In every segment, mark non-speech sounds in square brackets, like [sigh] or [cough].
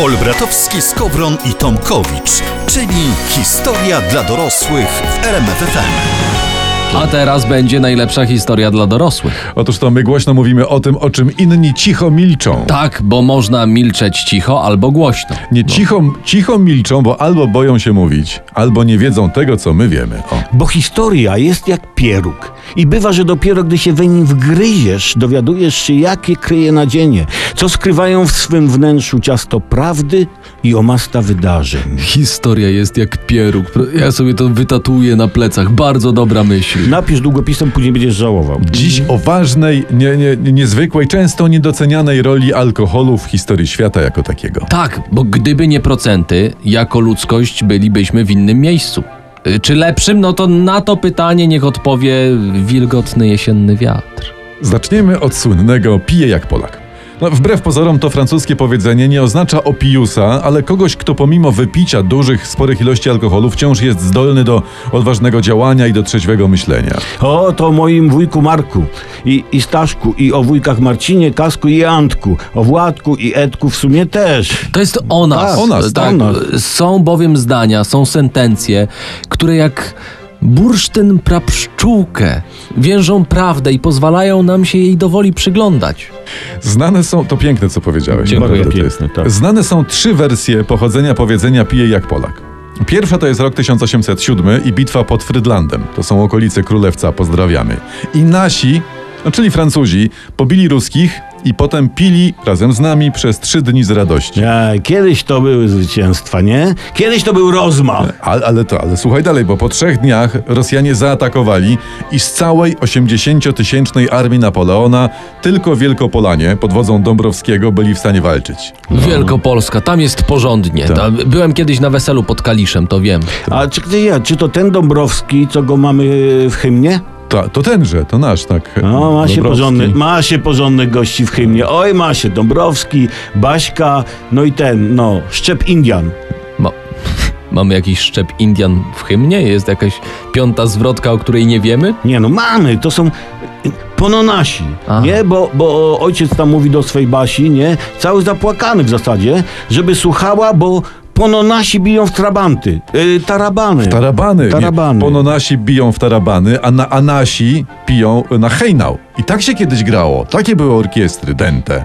Olbratowski, Skowron i Tomkowicz, czyli historia dla dorosłych w RMFFM. A teraz będzie najlepsza historia dla dorosłych. Otóż to my głośno mówimy o tym, o czym inni cicho milczą. Tak, bo można milczeć cicho albo głośno. Nie cicho, cicho milczą, bo albo boją się mówić, albo nie wiedzą tego, co my wiemy. O. Bo historia jest jak pieróg. I bywa, że dopiero gdy się we nim wgryziesz, dowiadujesz się, jakie kryje nadzienie, co skrywają w swym wnętrzu ciasto prawdy i omasta wydarzeń. Historia jest jak pieróg. Ja sobie to wytatuję na plecach. Bardzo dobra myśl. Napisz długopisem, później będziesz żałował. Dziś o ważnej, nie, nie, niezwykłej, często niedocenianej roli alkoholu w historii świata jako takiego. Tak, bo gdyby nie procenty, jako ludzkość bylibyśmy w innym miejscu. Y, Czy lepszym? No to na to pytanie niech odpowie wilgotny jesienny wiatr. Zaczniemy od słynnego pije jak Polak. No, wbrew pozorom to francuskie powiedzenie nie oznacza opiusa, ale kogoś, kto pomimo wypicia dużych, sporych ilości alkoholu wciąż jest zdolny do odważnego działania i do trzeźwego myślenia. O, to o moim wujku Marku i, i Staszku i o wujkach Marcinie, Kasku i Antku, o Władku i Edku w sumie też. To jest o nas. Tak, o nas, tak. o nas. Są bowiem zdania, są sentencje, które jak bursztyn prapszczółkę więżą prawdę i pozwalają nam się jej dowoli przyglądać. Znane są, to piękne co powiedziałeś. Dziękuję. to jest. Piękne, tak. Znane są trzy wersje pochodzenia powiedzenia pije jak Polak. Pierwsza to jest rok 1807 i bitwa pod Frydlandem. To są okolice Królewca, pozdrawiamy. I nasi, no czyli Francuzi, pobili ruskich i potem pili razem z nami przez trzy dni z radości. Ja, kiedyś to były zwycięstwa, nie? Kiedyś to był rozmach. Ale, ale to, ale słuchaj dalej, bo po trzech dniach Rosjanie zaatakowali i z całej 80-tysięcznej armii Napoleona tylko Wielkopolanie pod wodzą Dąbrowskiego byli w stanie walczyć. Wielkopolska, tam jest porządnie. Tak. Ta- Byłem kiedyś na weselu pod Kaliszem, to wiem. A czy, czy, ja, czy to ten Dąbrowski, co go mamy w hymnie? To, to tenże, to nasz, tak. No, ma się, porządny, ma się porządnych gości w hymnie. Oj, ma się Dąbrowski, Baśka, no i ten, no, Szczep Indian. Ma, mamy jakiś szczep Indian w hymnie? Jest jakaś piąta zwrotka, o której nie wiemy? Nie no, mamy, to są pononasi, Aha. nie? Bo, bo ojciec tam mówi do swej Basi, nie? Cały zapłakany w zasadzie, żeby słuchała, bo pononasi biją w trabanty, y, tarabany. Tarabany. Tarabany. Nie, pononasi biją w tarabany, a, na, a nasi piją na hejnał. I tak się kiedyś grało. Takie były orkiestry dente.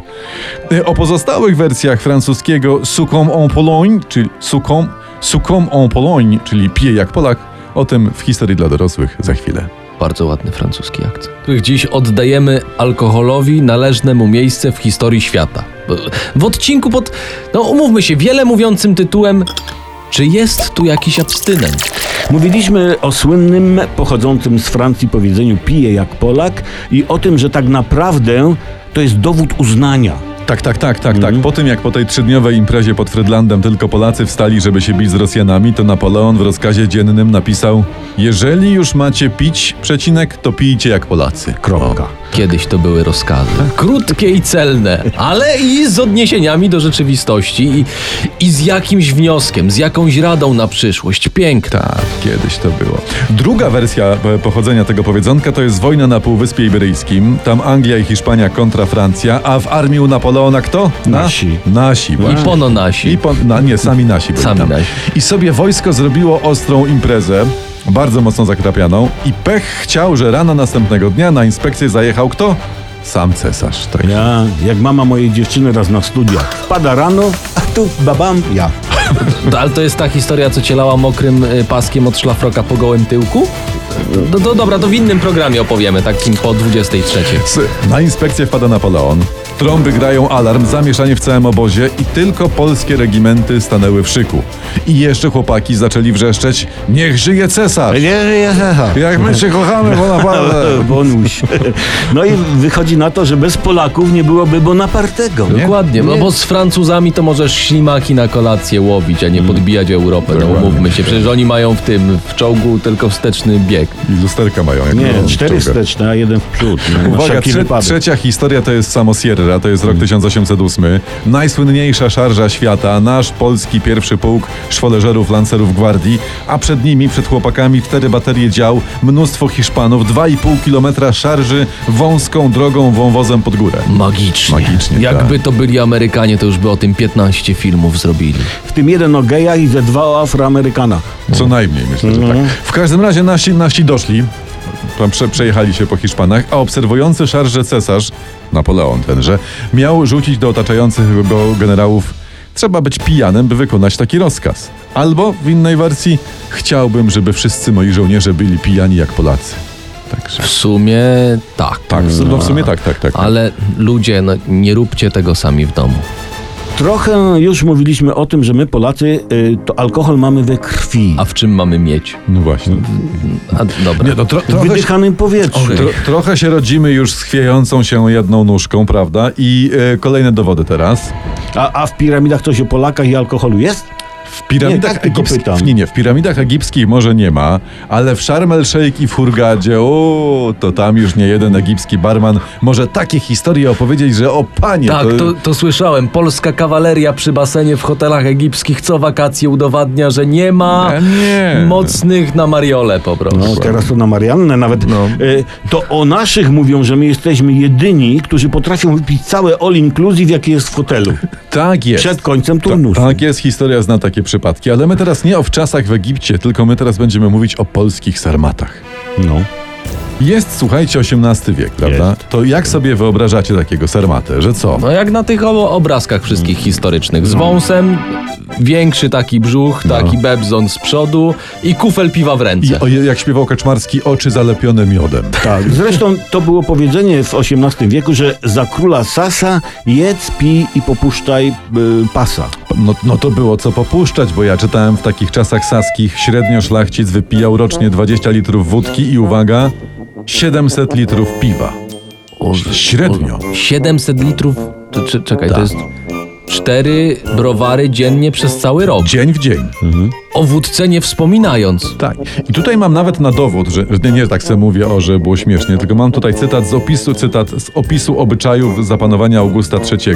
Y, O pozostałych wersjach francuskiego Succombe en Pologne, czyli Succombe, Succombe en Pologne, czyli pije jak Polak, o tym w historii dla dorosłych za chwilę. Bardzo ładny francuski akcent. Których dziś oddajemy alkoholowi należne mu miejsce w historii świata. W odcinku pod, no umówmy się, wiele mówiącym tytułem Czy jest tu jakiś abstynent? Mówiliśmy o słynnym, pochodzącym z Francji powiedzeniu pije jak Polak i o tym, że tak naprawdę to jest dowód uznania. Tak, tak, tak, tak, Mhm. tak. Po tym jak po tej trzydniowej imprezie pod Frydlandem tylko Polacy wstali, żeby się bić z Rosjanami, to Napoleon w rozkazie dziennym napisał Jeżeli już macie pić, przecinek, to pijcie jak Polacy. Kropka. Kiedyś to były rozkazy. Krótkie i celne, ale i z odniesieniami do rzeczywistości i, i z jakimś wnioskiem, z jakąś radą na przyszłość. Piękne. Tak, kiedyś to było. Druga wersja e, pochodzenia tego powiedzonka to jest wojna na Półwyspie Iberyjskim. Tam Anglia i Hiszpania kontra Francja, a w armii u Napoleona kto? Na- Nasi. Nasi, I właśnie. pono nasi. I po, na, nie, sami nasi byli Sami tam. nasi. I sobie wojsko zrobiło ostrą imprezę, bardzo mocno zakrapianą i pech chciał, że rano następnego dnia na inspekcję zajechał kto? Sam cesarz. Tak. Ja, jak mama mojej dziewczyny raz na studiach. Wpada rano, a tu babam, ja. To, ale to jest ta historia, co cię lała mokrym y, paskiem od szlafroka po gołym tyłku? No, to dobra, to w innym programie opowiemy, takim po 23. S- Na inspekcję wpada Napoleon. Trąby grają alarm, zamieszanie w całym obozie i tylko polskie regimenty stanęły w szyku. I jeszcze chłopaki zaczęli wrzeszczeć, niech żyje cesarz! Nie, nie, Jak my się kochamy, bo naprawdę... [laughs] Bonuś. No i wychodzi na to, że bez Polaków nie byłoby Bonapartego. Dokładnie, no Nie. bo z Francuzami to możesz ślimaki na kolację łowić, a nie podbijać Europę. No umówmy się, przecież oni mają w tym, w czołgu tylko wsteczny bieg. I lusterka mają. Jak Nie, cztery wsteczne, a jeden w przód. No, Uwaga, trze- trzecia historia to jest samo Sierra, to jest rok 1808. Najsłynniejsza szarża świata, nasz polski pierwszy pułk szwoleżerów, lancerów gwardii, a przed nimi, przed chłopakami, cztery baterie dział, mnóstwo Hiszpanów, 2,5 kilometra szarży wąską drogą, wąwozem pod górę. Magicznie. Magicznie, Jakby tak. to byli Amerykanie, to już by o tym 15 filmów zrobili. W tym jeden o gejach i ze dwa o Afroamerykana. Co najmniej, myślę, że tak. W każdym razie nasi, nasi doszli, prze, przejechali się po Hiszpanach, a obserwujący szarże cesarz, Napoleon tenże, miał rzucić do otaczających go generałów Trzeba być pijanym, by wykonać taki rozkaz. Albo w innej wersji chciałbym, żeby wszyscy moi żołnierze byli pijani jak Polacy. Także. W sumie tak. Tak, w, no w sumie tak, tak, tak. tak. Ale ludzie, no, nie róbcie tego sami w domu. Trochę już mówiliśmy o tym, że my Polacy y, to alkohol mamy we krwi. A w czym mamy mieć? No właśnie. A, dobra. Nie, no, tro, w trochę, się- wydychanym powietrzu. Tro, trochę się rodzimy już z chwiejącą się jedną nóżką, prawda? I e, kolejne dowody teraz. A, a w piramidach coś o Polakach i alkoholu jest? W piramidach Nie, tak egipskich. Nie, nie, w piramidach egipskich może nie ma, ale w Sharm el Sheikh i w Hurgadzie, o, to tam już nie jeden egipski barman może takie historie opowiedzieć, że o panie, Tak, to, to słyszałem. Polska kawaleria przy basenie w hotelach egipskich co wakacje udowadnia, że nie ma Nie, nie. mocnych na Mariole po prostu. No, teraz to na Mariannę nawet. No. Y, to o naszych mówią, że my jesteśmy jedyni, którzy potrafią wypić całe all inclusive, jakie jest w hotelu. tak jest. Przed końcem Ta, turnusu. tak jest, historia zna takie przypadki, ale my teraz nie o wczasach w Egipcie, tylko my teraz będziemy mówić o polskich sarmatach. No. Jest, słuchajcie, XVIII wiek, prawda? Jest. To jak sobie wyobrażacie takiego sarmatę, że co? No jak na tych obo- obrazkach wszystkich historycznych. Z wąsem, większy taki brzuch, taki bebzon z przodu i kufel piwa w I ręce. o, jak śpiewał Kaczmarski, oczy zalepione miodem. Tak. Zresztą to było powiedzenie w XVIII wieku, że za króla Sasa jedz, pij i popuszczaj y, pasa. No, no to było co popuszczać, bo ja czytałem w takich czasach saskich, średnio szlachcic wypijał rocznie 20 litrów wódki i uwaga, 700 litrów piwa. Średnio. o, 700 litrów. To, czekaj, Tak. to jest cztery browary dziennie przez cały rok. Dzień w dzień. O wódce nie wspominając. Tak. I tutaj mam nawet na dowód, że, nie, nie tak sobie mówię, o, że było śmiesznie, tylko mam tutaj cytat z opisu, cytat z opisu obyczajów zapanowania Augusta III.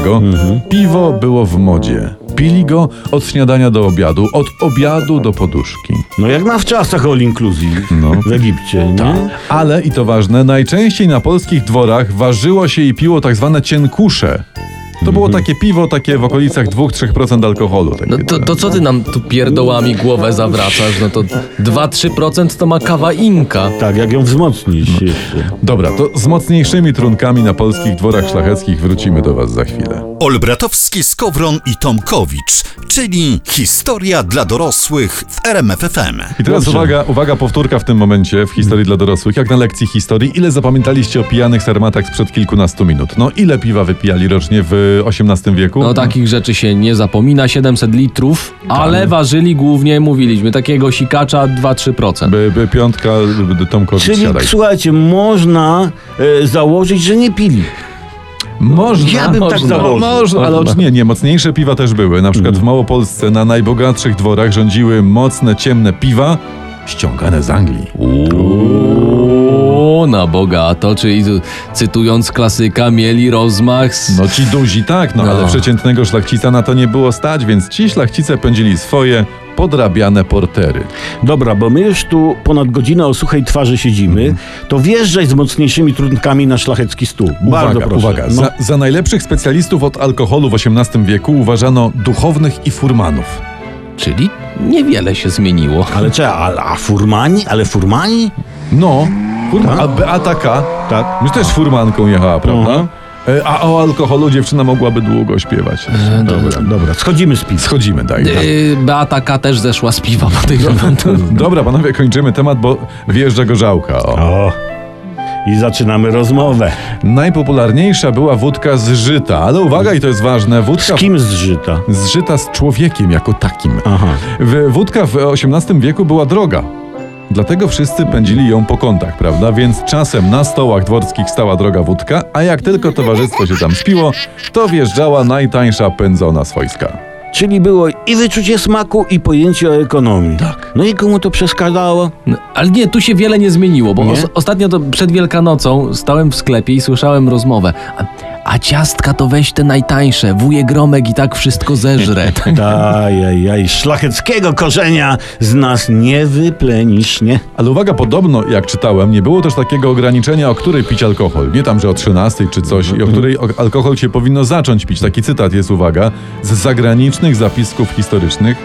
Piwo było w modzie. Pili go od śniadania do obiadu, od obiadu do poduszki. No jak na wczasach all inclusive No. w Egipcie, nie? Ale, i to ważne, najczęściej na polskich dworach ważyło się i piło tak zwane cienkusze. To było takie piwo, takie w okolicach 2-3% alkoholu. Takie No to, to co ty nam tu pierdołami głowę zawracasz? No to 2-3% to ma kawa Inka. Tak, jak ją wzmocnisz No. jeszcze. Dobra, to z mocniejszymi trunkami na polskich dworach szlacheckich wrócimy do Was za chwilę. Olbratowski, Skowron i Tomkowicz, czyli historia dla dorosłych w RMFFM. I teraz Dobrze. uwaga, uwaga, powtórka w tym momencie w historii dla dorosłych. Jak na lekcji historii, ile zapamiętaliście o pijanych sarmatach sprzed kilkunastu minut? No ile piwa wypijali rocznie w XVIII wieku? No takich rzeczy się nie zapomina, 700 litrów, ale ważyli głównie, mówiliśmy, takiego sikacza 2-3%. By, by piątka, by Tomkowicz Czyli siadaj. słuchajcie, można e, założyć, że nie pili. Można. Ja bym tak można. założył. No, można, ale nie, nie, mocniejsze piwa też były. Na przykład w Małopolsce na najbogatszych dworach rządziły mocne, ciemne piwa ściągane z Anglii. O, na bogato, czyli tu, cytując klasyka, mieli rozmach z... No ci duzi tak, no, No. ale przeciętnego szlachcica na to nie było stać, więc ci szlachcice pędzili swoje podrabiane portery. Dobra, bo my już tu ponad godzinę o suchej twarzy siedzimy, to wjeżdżaj z mocniejszymi trunkami na szlachecki stół. Bardzo Uwaga, proszę. uwaga. No. Za, za najlepszych specjalistów od alkoholu w XVIII wieku uważano duchownych i furmanów. Czyli niewiele się zmieniło. Ale czy, a, a furmani? Ale furmani? No, furman, Tak? a Beata K. Tak. Już też furmanką jechała, prawda? Mhm. E, A o alkoholu dziewczyna mogłaby długo śpiewać. Dobra, dobra, schodzimy z piw. Schodzimy, daj. Yy, Beata K. też zeszła z piwa, podejrzewam. [laughs] Dobra, panowie, kończymy temat, bo wjeżdża gorzałka. O. O. I zaczynamy rozmowę. Najpopularniejsza była wódka z żyta, ale uwaga, i to jest ważne, Z wódka kim zżyta? z żyta z człowiekiem jako takim. Aha. W- Wódka w XVIII wieku była droga. Dlatego wszyscy pędzili ją po kątach, prawda? Więc czasem na stołach dworskich stała droga wódka, a jak tylko towarzystwo się tam spiło, to wjeżdżała najtańsza pędzona swojska. Czyli było i wyczucie smaku, i pojęcie o ekonomii. Tak. No i komu to przeszkadzało? No, ale nie, tu się wiele nie zmieniło, bo os- ostatnio to przed Wielkanocą stałem w sklepie i słyszałem rozmowę. A, a ciastka to weź te najtańsze, wujek Romek i tak wszystko zeżre. [laughs] Ajajaj, szlacheckiego korzenia z nas nie wyplenisz, nie? Ale uwaga, podobno, jak czytałem, nie było też takiego ograniczenia, o której pić alkohol. Nie tam, że o 13 czy coś, i o której alkohol się powinno zacząć pić. Taki cytat jest, uwaga, z zagranicznych zapisków historycznych.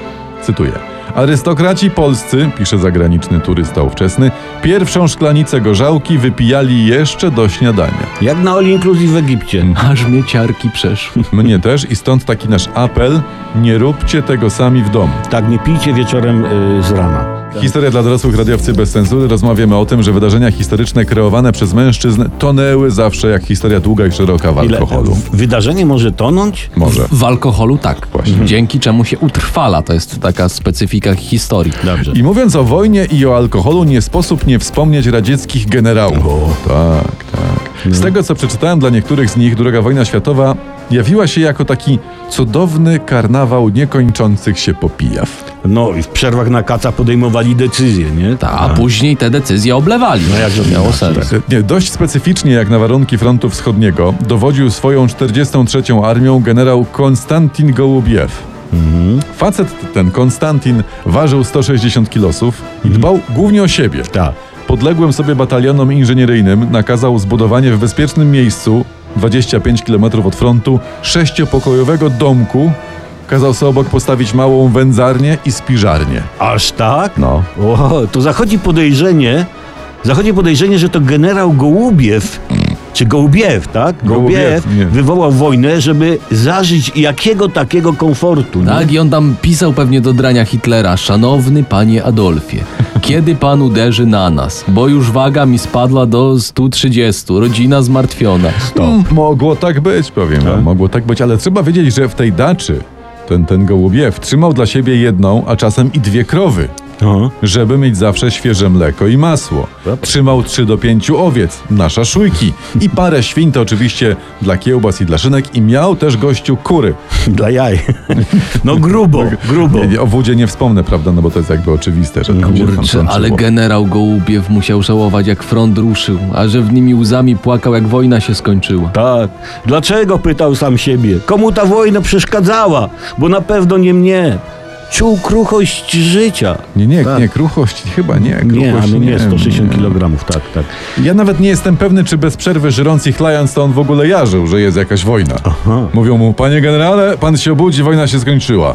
Cytuję. Arystokraci polscy, pisze zagraniczny turysta ówczesny, pierwszą szklanicę gorzałki wypijali jeszcze do śniadania. Jak na all inclusive w Egipcie. Aż mnie ciarki przeszły. [laughs] Mnie też i stąd taki nasz apel, nie róbcie tego sami w domu. Tak, nie pijcie wieczorem y, z rana. Historia dla dorosłych radiowcy bez cenzury. Rozmawiamy o tym, że wydarzenia historyczne kreowane przez mężczyzn tonęły zawsze jak historia długa i szeroka w alkoholu. Wydarzenie może tonąć? Może. W alkoholu tak. Właśnie. Dzięki czemu się utrwala. To jest taka specyfika historii. Dobrze. I mówiąc o wojnie i o alkoholu, nie sposób nie wspomnieć radzieckich generałów. Tak, tak. Z tego, co przeczytałem dla niektórych z nich, II wojna światowa jawiła się jako taki cudowny karnawał niekończących się popijaw. No i w przerwach na kaca podejmowali decyzje, nie? Ta, a później te decyzje oblewali. No jak to miało sens. Nie, dość specyficznie jak na warunki frontu wschodniego dowodził swoją 43. armią generał Konstantin Gołubiew. Facet ten, Konstantin, ważył 160 kilosów i dbał głównie o siebie. Tak. Podległym sobie batalionom inżynieryjnym nakazał zbudowanie w bezpiecznym miejscu, 25 km od frontu, sześciopokojowego domku. Kazał sobie obok postawić małą wędzarnię i spiżarnię. Aż tak? No. O, to zachodzi podejrzenie, zachodzi podejrzenie, że to generał Gołubiew, czy Gołubiew, tak? Gołubiew, nie. wywołał wojnę, żeby zażyć jakiego takiego komfortu. nie? Tak, i on tam pisał pewnie do drania Hitlera. Szanowny panie Adolfie, [laughs] kiedy pan uderzy na nas? Bo już waga mi spadła do 130, rodzina zmartwiona. Mm, Mogło tak być, powiem wam. Mogło tak być, ale trzeba wiedzieć, że w tej daczy ten, ten Gołubiew trzymał dla siebie jedną, a czasem i dwie krowy. Aha. żeby mieć zawsze świeże mleko i masło. Trzymał 3 do 5 owiec na szaszłyki i parę świń to oczywiście dla kiełbas i dla szynek i miał też gościu kury. [laughs] Dla jaj. [laughs] No grubo, grubo. Nie, nie, o wódzie nie wspomnę, prawda, no bo to jest jakby oczywiste, że tam się tam Kurczę, ale generał Gołubiew musiał żałować, jak front ruszył, a że w nimi łzami płakał, jak wojna się skończyła. Tak. Dlaczego pytał sam siebie? Komu ta wojna przeszkadzała? Bo na pewno nie mnie. Czuł kruchość życia. Nie, nie, Tak. nie, kruchość chyba nie. Kruchość, Nie, ale nie, nie 160 nie. kg, tak, tak. Ja nawet nie jestem pewny, czy bez przerwy żrąc i chlając, to on w ogóle jarzył, że jest jakaś wojna. Aha. Mówią mu, panie generale, pan się obudzi, wojna się skończyła.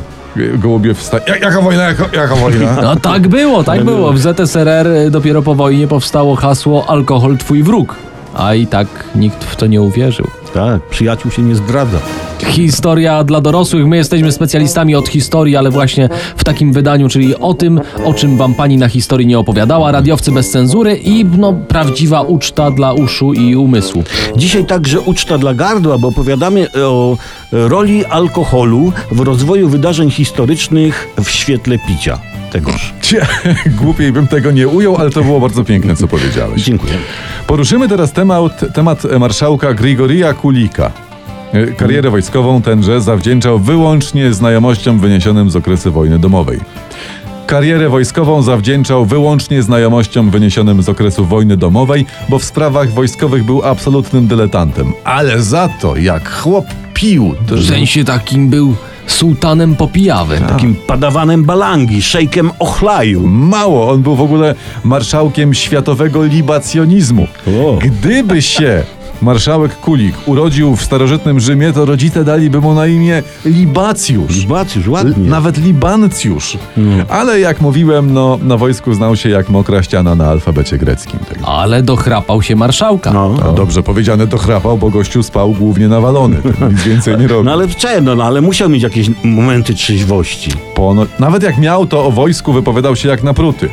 Gołubiew wstaje. Ja, jaka wojna, jaka, jaka wojna? [laughs] No tak było, tak było. W ZSRR dopiero po wojnie powstało hasło alkohol twój wróg. A i tak nikt w to nie uwierzył. Tak, przyjaciół się nie zdradza. Historia dla dorosłych. My jesteśmy specjalistami od historii, ale właśnie w takim wydaniu, czyli o tym, o czym wam pani na historii nie opowiadała. Radiowcy bez cenzury i no, prawdziwa uczta dla uszu i umysłu. Dzisiaj także uczta dla gardła, bo opowiadamy o roli alkoholu w rozwoju wydarzeń historycznych w świetle picia. Tegoż. Cie, [laughs] Głupiej bym tego nie ujął, ale to było bardzo piękne, co powiedziałeś. Dziękuję. Poruszymy teraz temat, temat marszałka Grigoria Kulika. E, Karierę wojskową tenże zawdzięczał wyłącznie znajomościom wyniesionym z okresu wojny domowej. Karierę wojskową zawdzięczał wyłącznie znajomościom wyniesionym z okresu wojny domowej, bo w sprawach wojskowych był absolutnym dyletantem. Ale za to, jak chłop pił, to W sensie takim był sułtanem popijawym. Takim padawanem balangi, szejkiem ochlaju. Mało, on był w ogóle marszałkiem światowego libacjonizmu. O. Gdyby się marszałek Kulik urodził w starożytnym Rzymie, to rodzice daliby mu na imię Libacjusz. Zbaczysz, L- ładnie. Nawet Libancjusz. Ale jak mówiłem, no, na wojsku znał się jak mokra ściana na alfabecie greckim. Tak. Ale dochrapał się marszałka. No. No, dobrze powiedziane, dochrapał, bo gościu spał głównie nawalony. Nic więcej nie [laughs] robił. No ale czemu? No ale musiał mieć jakieś momenty trzeźwości. Pono... Nawet jak miał, to o wojsku wypowiadał się jak napruty.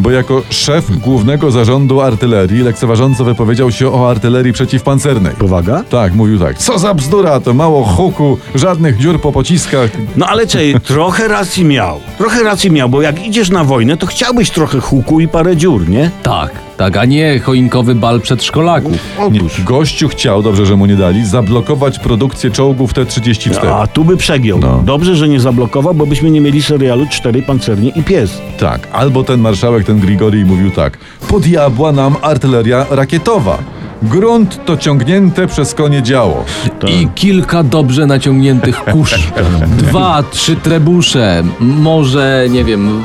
Bo jako szef głównego zarządu artylerii lekceważąco wypowiedział się o artylerii przeciwpancernej. Powaga? Tak, mówił tak. Co za bzdura, to mało huku, żadnych dziur po pociskach. No ale czej, [laughs] trochę racji miał. Trochę racji miał, bo jak idziesz na wojnę, to chciałbyś trochę huku i parę dziur, nie? Tak, tak, a nie choinkowy bal przedszkolaków. Nie, gościu chciał, dobrze, że mu nie dali, zablokować produkcję czołgów T-34. A tu by przegiął. No. Dobrze, że nie zablokował, bo byśmy nie mieli serialu Cztery Pancernie i Pies. Tak, albo ten marszałek, ten Grigori mówił tak. Podjabła nam artyleria rakietowa. Grunt to ciągnięte przez konie działo. I kilka dobrze naciągniętych kusz. [laughs] Dwa, trzy trebusze. Może, nie wiem.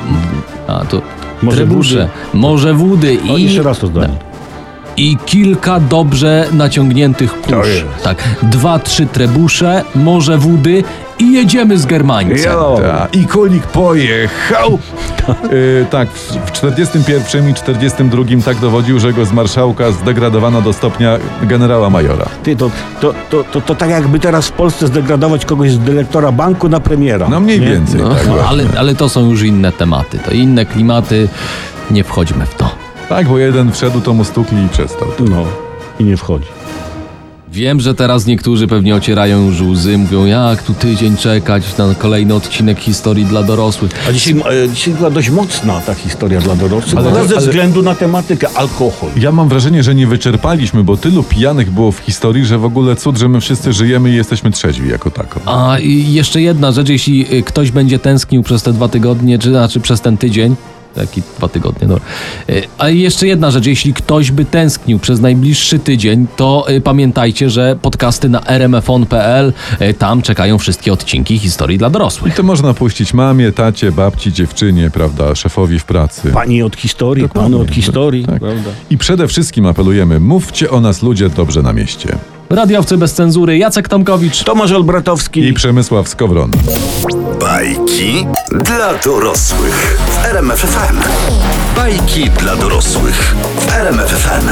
A to. Może trebusze. wódy. Może wódy. O, I, jeszcze raz to zdanie. I kilka dobrze naciągniętych jest. Tak. Dwa, trzy trebusze. Może wódy. I jedziemy z Germańcem. Ta, I Kulik pojechał. [laughs] Y, tak, w, w 41 i 42 tak dowodził, że go z marszałka zdegradowano do stopnia generała majora. Ty, to, to, to, to, to tak jakby teraz w Polsce zdegradować kogoś z dyrektora banku na premiera. No mniej nie? więcej. No, tak, właśnie. ale, ale to są już inne tematy. To inne klimaty. Nie wchodźmy w to. tak, bo jeden wszedł, to mu stukli i przestał. No. I nie wchodzi. Wiem, że teraz niektórzy pewnie ocierają już łzy, mówią jak tu tydzień czekać na kolejny odcinek historii dla dorosłych. A dzisiaj, e, dzisiaj była dość mocna ta historia dla dorosłych, Ale- ale, ze ale- względu na tematykę alkohol. Ja mam wrażenie, że nie wyczerpaliśmy, bo tylu pijanych było w historii, że w ogóle cud, że my wszyscy żyjemy i jesteśmy trzeźwi jako tako. A i jeszcze jedna rzecz, jeśli y, ktoś będzie tęsknił przez te dwa tygodnie, czy znaczy przez ten tydzień, Jaki dwa tygodnie, no. Y, A jeszcze jedna rzecz, jeśli ktoś by tęsknił przez najbliższy tydzień, to y, pamiętajcie, że podcasty na rmfon.pl, y, tam czekają wszystkie odcinki historii dla I dorosłych. to można puścić mamie, tacie, babci, dziewczynie, prawda, szefowi w pracy. Pani od historii, Dokładnie. panu od historii. Tak. Prawda? I przede wszystkim apelujemy, mówcie o nas ludzie dobrze na mieście. Radiowcy bez cenzury, Jacek Tomkowicz. Tomasz Olbratowski. I Przemysław Skowron. Bajki dla dorosłych w RMF FM. Bajki dla dorosłych w RMF FM.